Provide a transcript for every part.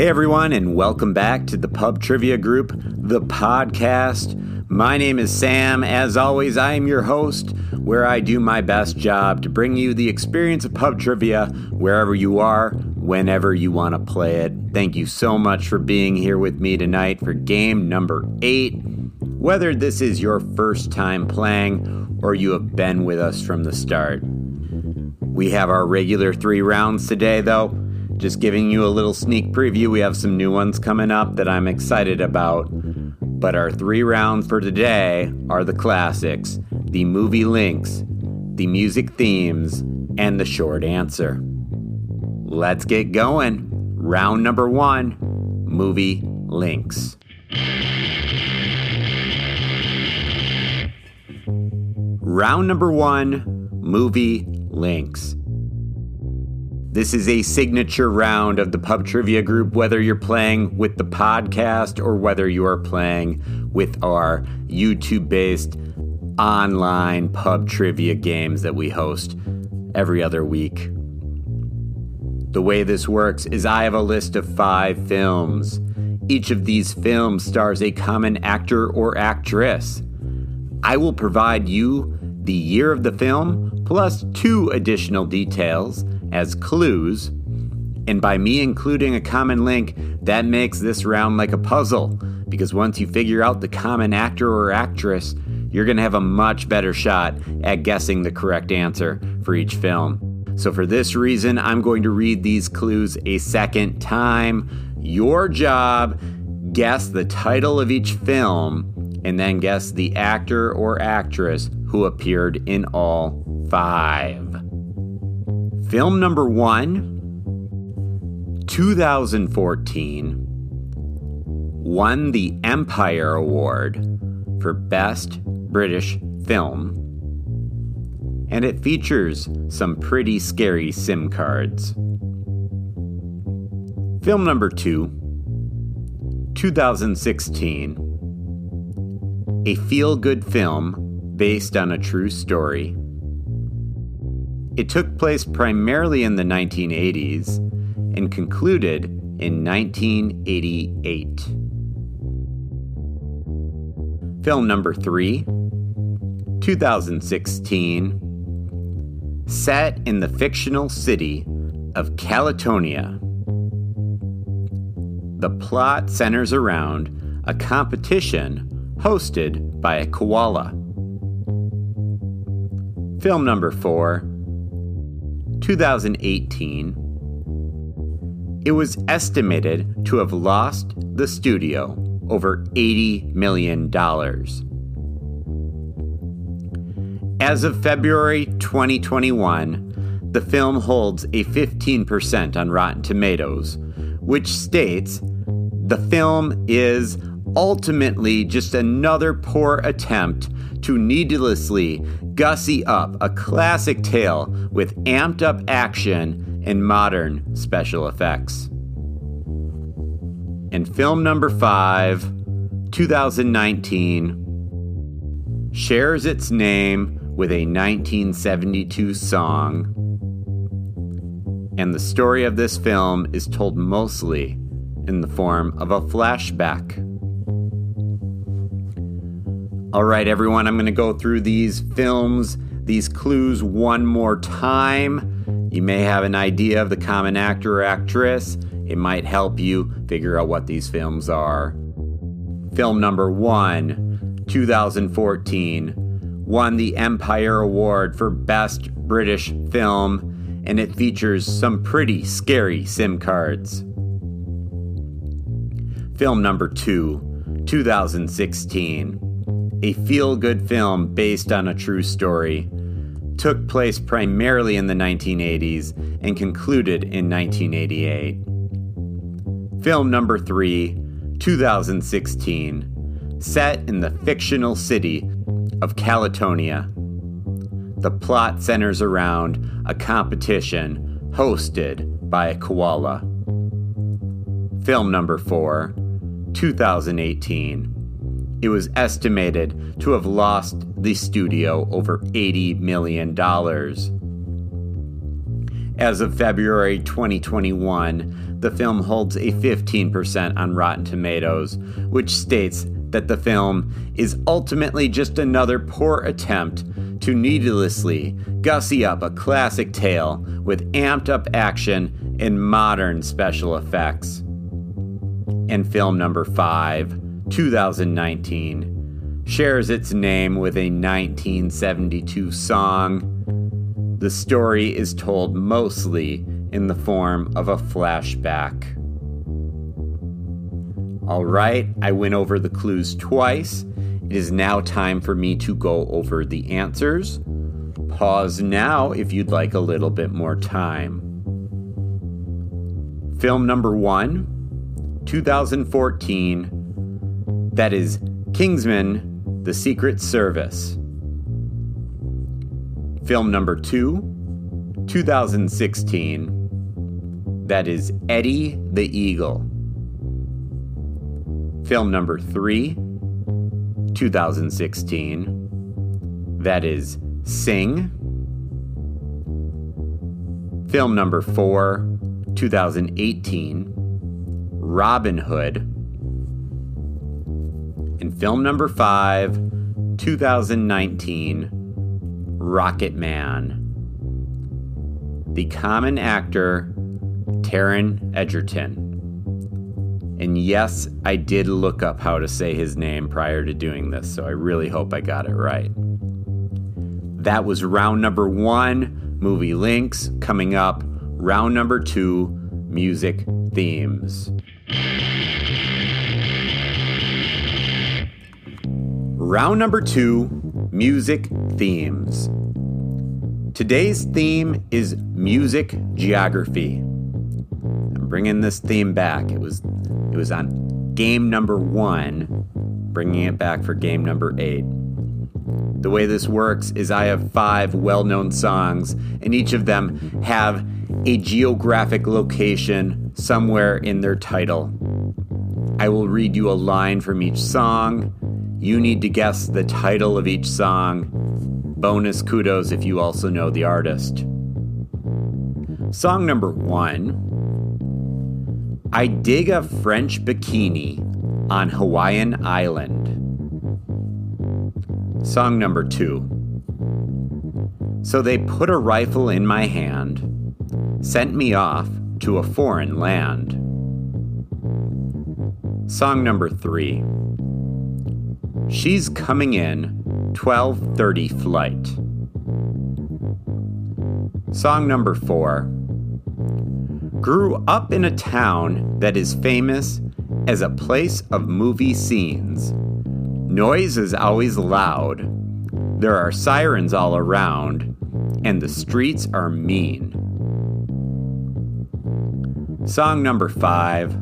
Hey everyone, and welcome back to the Pub Trivia Group, the podcast. My name is Sam. As always, I am your host, where I do my best job to bring you the experience of pub trivia wherever you are, whenever you want to play it. Thank you so much for being here with me tonight for game number eight. Whether this is your first time playing or you have been with us from the start. We have our regular three rounds today, though. Just giving you a little sneak preview, we have some new ones coming up that I'm excited about. But our three rounds for today are the classics, the movie links, the music themes, and the short answer. Let's get going. Round number one movie links. Round number one movie links. This is a signature round of the pub trivia group, whether you're playing with the podcast or whether you are playing with our YouTube based online pub trivia games that we host every other week. The way this works is I have a list of five films. Each of these films stars a common actor or actress. I will provide you the year of the film plus two additional details as clues. And by me including a common link, that makes this round like a puzzle. Because once you figure out the common actor or actress, you're going to have a much better shot at guessing the correct answer for each film. So, for this reason, I'm going to read these clues a second time. Your job guess the title of each film and then guess the actor or actress who appeared in all five. Film number one, 2014, won the Empire Award for Best British Film, and it features some pretty scary SIM cards. Film number two, 2016, a feel good film based on a true story it took place primarily in the 1980s and concluded in 1988. Film number three, 2016, set in the fictional city of Calatonia. The plot centers around a competition hosted by a koala. Film number four, 2018, it was estimated to have lost the studio over $80 million. As of February 2021, the film holds a 15% on Rotten Tomatoes, which states the film is ultimately just another poor attempt to needlessly gussy up a classic tale with amped up action and modern special effects. And film number five, 2019, shares its name with a 1972 song. And the story of this film is told mostly in the form of a flashback. All right, everyone, I'm going to go through these films, these clues one more time. You may have an idea of the common actor or actress. It might help you figure out what these films are. Film number one, 2014, won the Empire Award for Best British Film, and it features some pretty scary SIM cards. Film number two, 2016 a feel good film based on a true story, took place primarily in the 1980s and concluded in 1988. Film number three, 2016, set in the fictional city of Calatonia. The plot centers around a competition hosted by a koala. Film number four, 2018 it was estimated to have lost the studio over $80 million. As of February 2021, the film holds a 15% on Rotten Tomatoes, which states that the film is ultimately just another poor attempt to needlessly gussy up a classic tale with amped up action and modern special effects. And film number 5, 2019, shares its name with a 1972 song. The story is told mostly in the form of a flashback. All right, I went over the clues twice. It is now time for me to go over the answers. Pause now if you'd like a little bit more time. Film number one, 2014. That is Kingsman The Secret Service. Film number two, 2016. That is Eddie the Eagle. Film number three, 2016. That is Sing. Film number four, 2018. Robin Hood. And film number five, 2019. Rocketman. The common actor, Taron Egerton. And yes, I did look up how to say his name prior to doing this, so I really hope I got it right. That was round number one, movie links. Coming up, round number two, music themes. Round number two, music themes. Today's theme is music geography I'm bringing this theme back. It was it was on game number one, bringing it back for game number eight. The way this works is I have five well known songs, and each of them have a geographic location somewhere in their title. I will read you a line from each song. You need to guess the title of each song. Bonus kudos if you also know the artist. Song number one I dig a French bikini on Hawaiian Island. Song number two. So they put a rifle in my hand, sent me off to a foreign land. Song number three. She's coming in 1230 flight. Song number four grew up in a town that is famous as a place of movie scenes. Noise is always loud, there are sirens all around, and the streets are mean. Song number five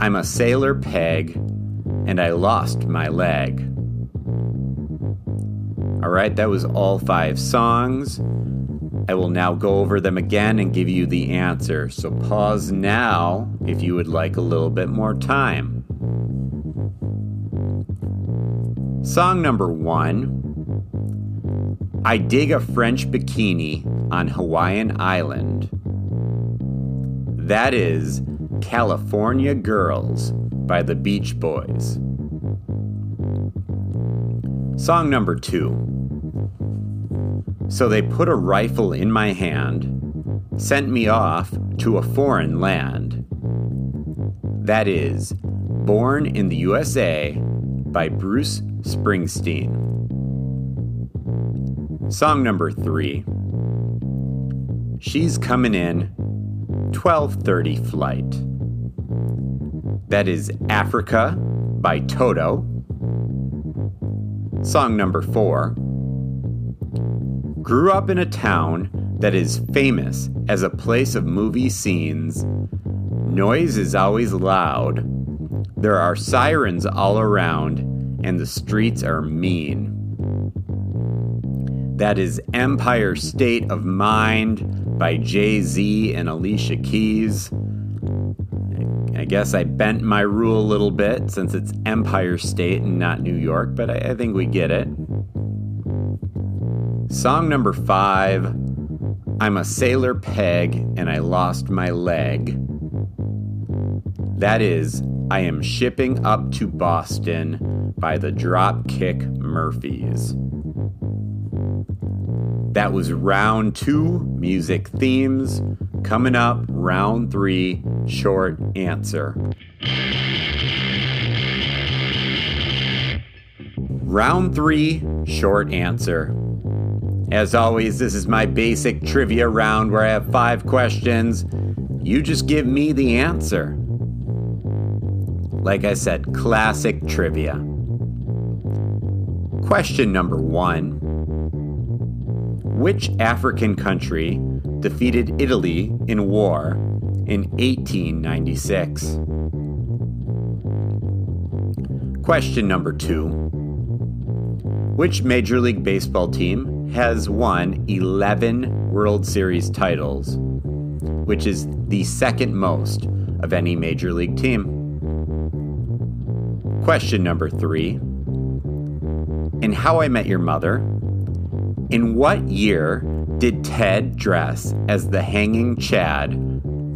I'm a sailor peg, and I lost my leg. All right, that was all five songs. I will now go over them again and give you the answer. So pause now if you would like a little bit more time. Song number one I dig a French bikini on Hawaiian Island. That is California Girls by the Beach Boys. Song number two so they put a rifle in my hand, sent me off to a foreign land. That is, Born in the USA by Bruce Springsteen. Song number three. She's coming in 1230 flight. That is Africa by Toto. Song number four grew up in a town that is famous as a place of movie scenes. Noise is always loud. There are sirens all around, and the streets are mean. That is Empire State of Mind by Jay Z and Alicia Keys. I guess I bent my rule a little bit since it's Empire State and not New York, but I, I think we get it. Song number five I'm a sailor peg and I lost my leg. That is, I am shipping up to Boston by the Dropkick Murphys. That was round two, music themes. Coming up, round three, short answer. Round three, short answer. As always, this is my basic trivia round where I have five questions. You just give me the answer. Like I said, classic trivia. Question number one Which African country defeated Italy in war in 1896? Question number two Which Major League Baseball team has won 11 World Series titles, which is the second most of any major league team. Question number three In How I Met Your Mother, in what year did Ted dress as the hanging Chad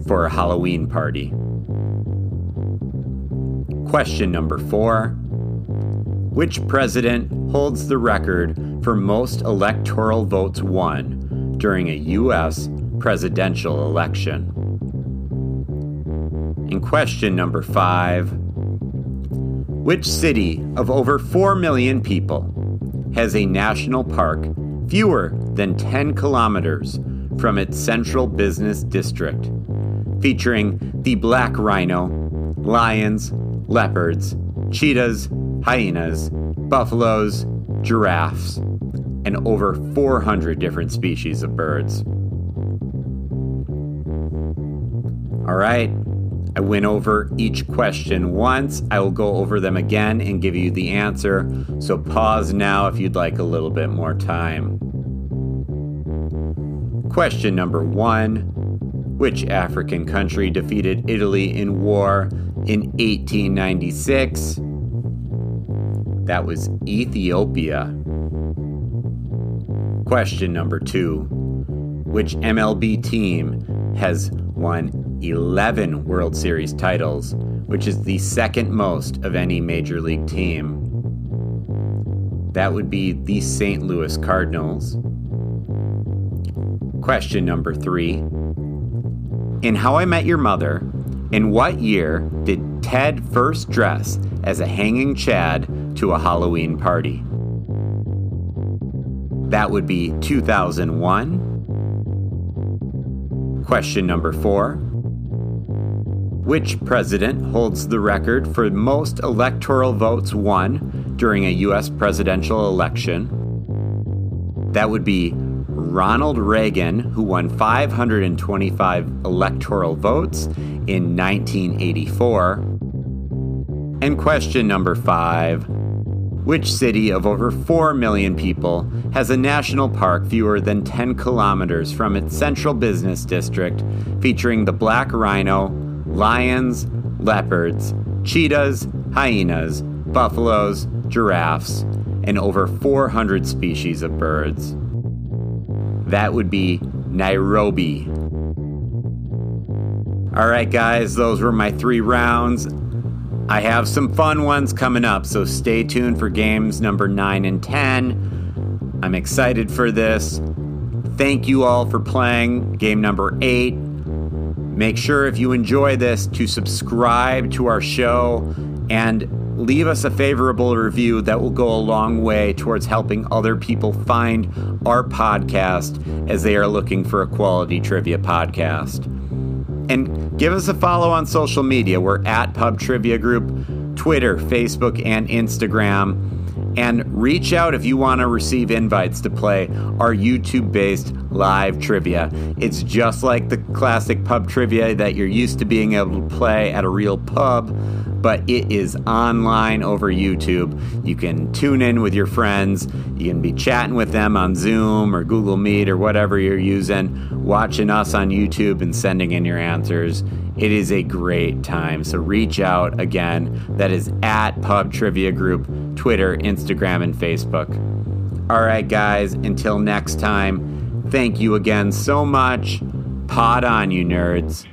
for a Halloween party? Question number four Which president holds the record for most electoral votes won during a U.S. presidential election. In question number five, which city of over 4 million people has a national park fewer than 10 kilometers from its central business district, featuring the black rhino, lions, leopards, cheetahs, hyenas, buffaloes, giraffes, and over 400 different species of birds. All right, I went over each question once. I will go over them again and give you the answer. So pause now if you'd like a little bit more time. Question number one Which African country defeated Italy in war in 1896? That was Ethiopia. Question number two Which MLB team has won 11 World Series titles, which is the second most of any major league team? That would be the St. Louis Cardinals. Question number three In How I Met Your Mother, in what year did Ted first dress as a hanging Chad to a Halloween party? That would be 2001. Question number four Which president holds the record for most electoral votes won during a U.S. presidential election? That would be Ronald Reagan, who won 525 electoral votes in 1984. And question number five which city of over 4 million people has a national park fewer than 10 kilometers from its central business district, featuring the black rhino, lions, leopards, cheetahs, hyenas, buffaloes, giraffes, and over 400 species of birds? That would be Nairobi. All right, guys, those were my three rounds. I have some fun ones coming up, so stay tuned for games number 9 and 10. I'm excited for this. Thank you all for playing game number 8. Make sure if you enjoy this to subscribe to our show and leave us a favorable review that will go a long way towards helping other people find our podcast as they are looking for a quality trivia podcast. And give us a follow on social media. We're at Pub Trivia Group, Twitter, Facebook, and Instagram. And reach out if you want to receive invites to play our YouTube based live trivia. It's just like the classic pub trivia that you're used to being able to play at a real pub but it is online over YouTube. You can tune in with your friends. You can be chatting with them on Zoom or Google Meet or whatever you're using, watching us on YouTube and sending in your answers. It is a great time. So reach out again. That is at Pub Trivia Group, Twitter, Instagram, and Facebook. All right, guys, until next time, Thank you again so much. Pod on, you nerds.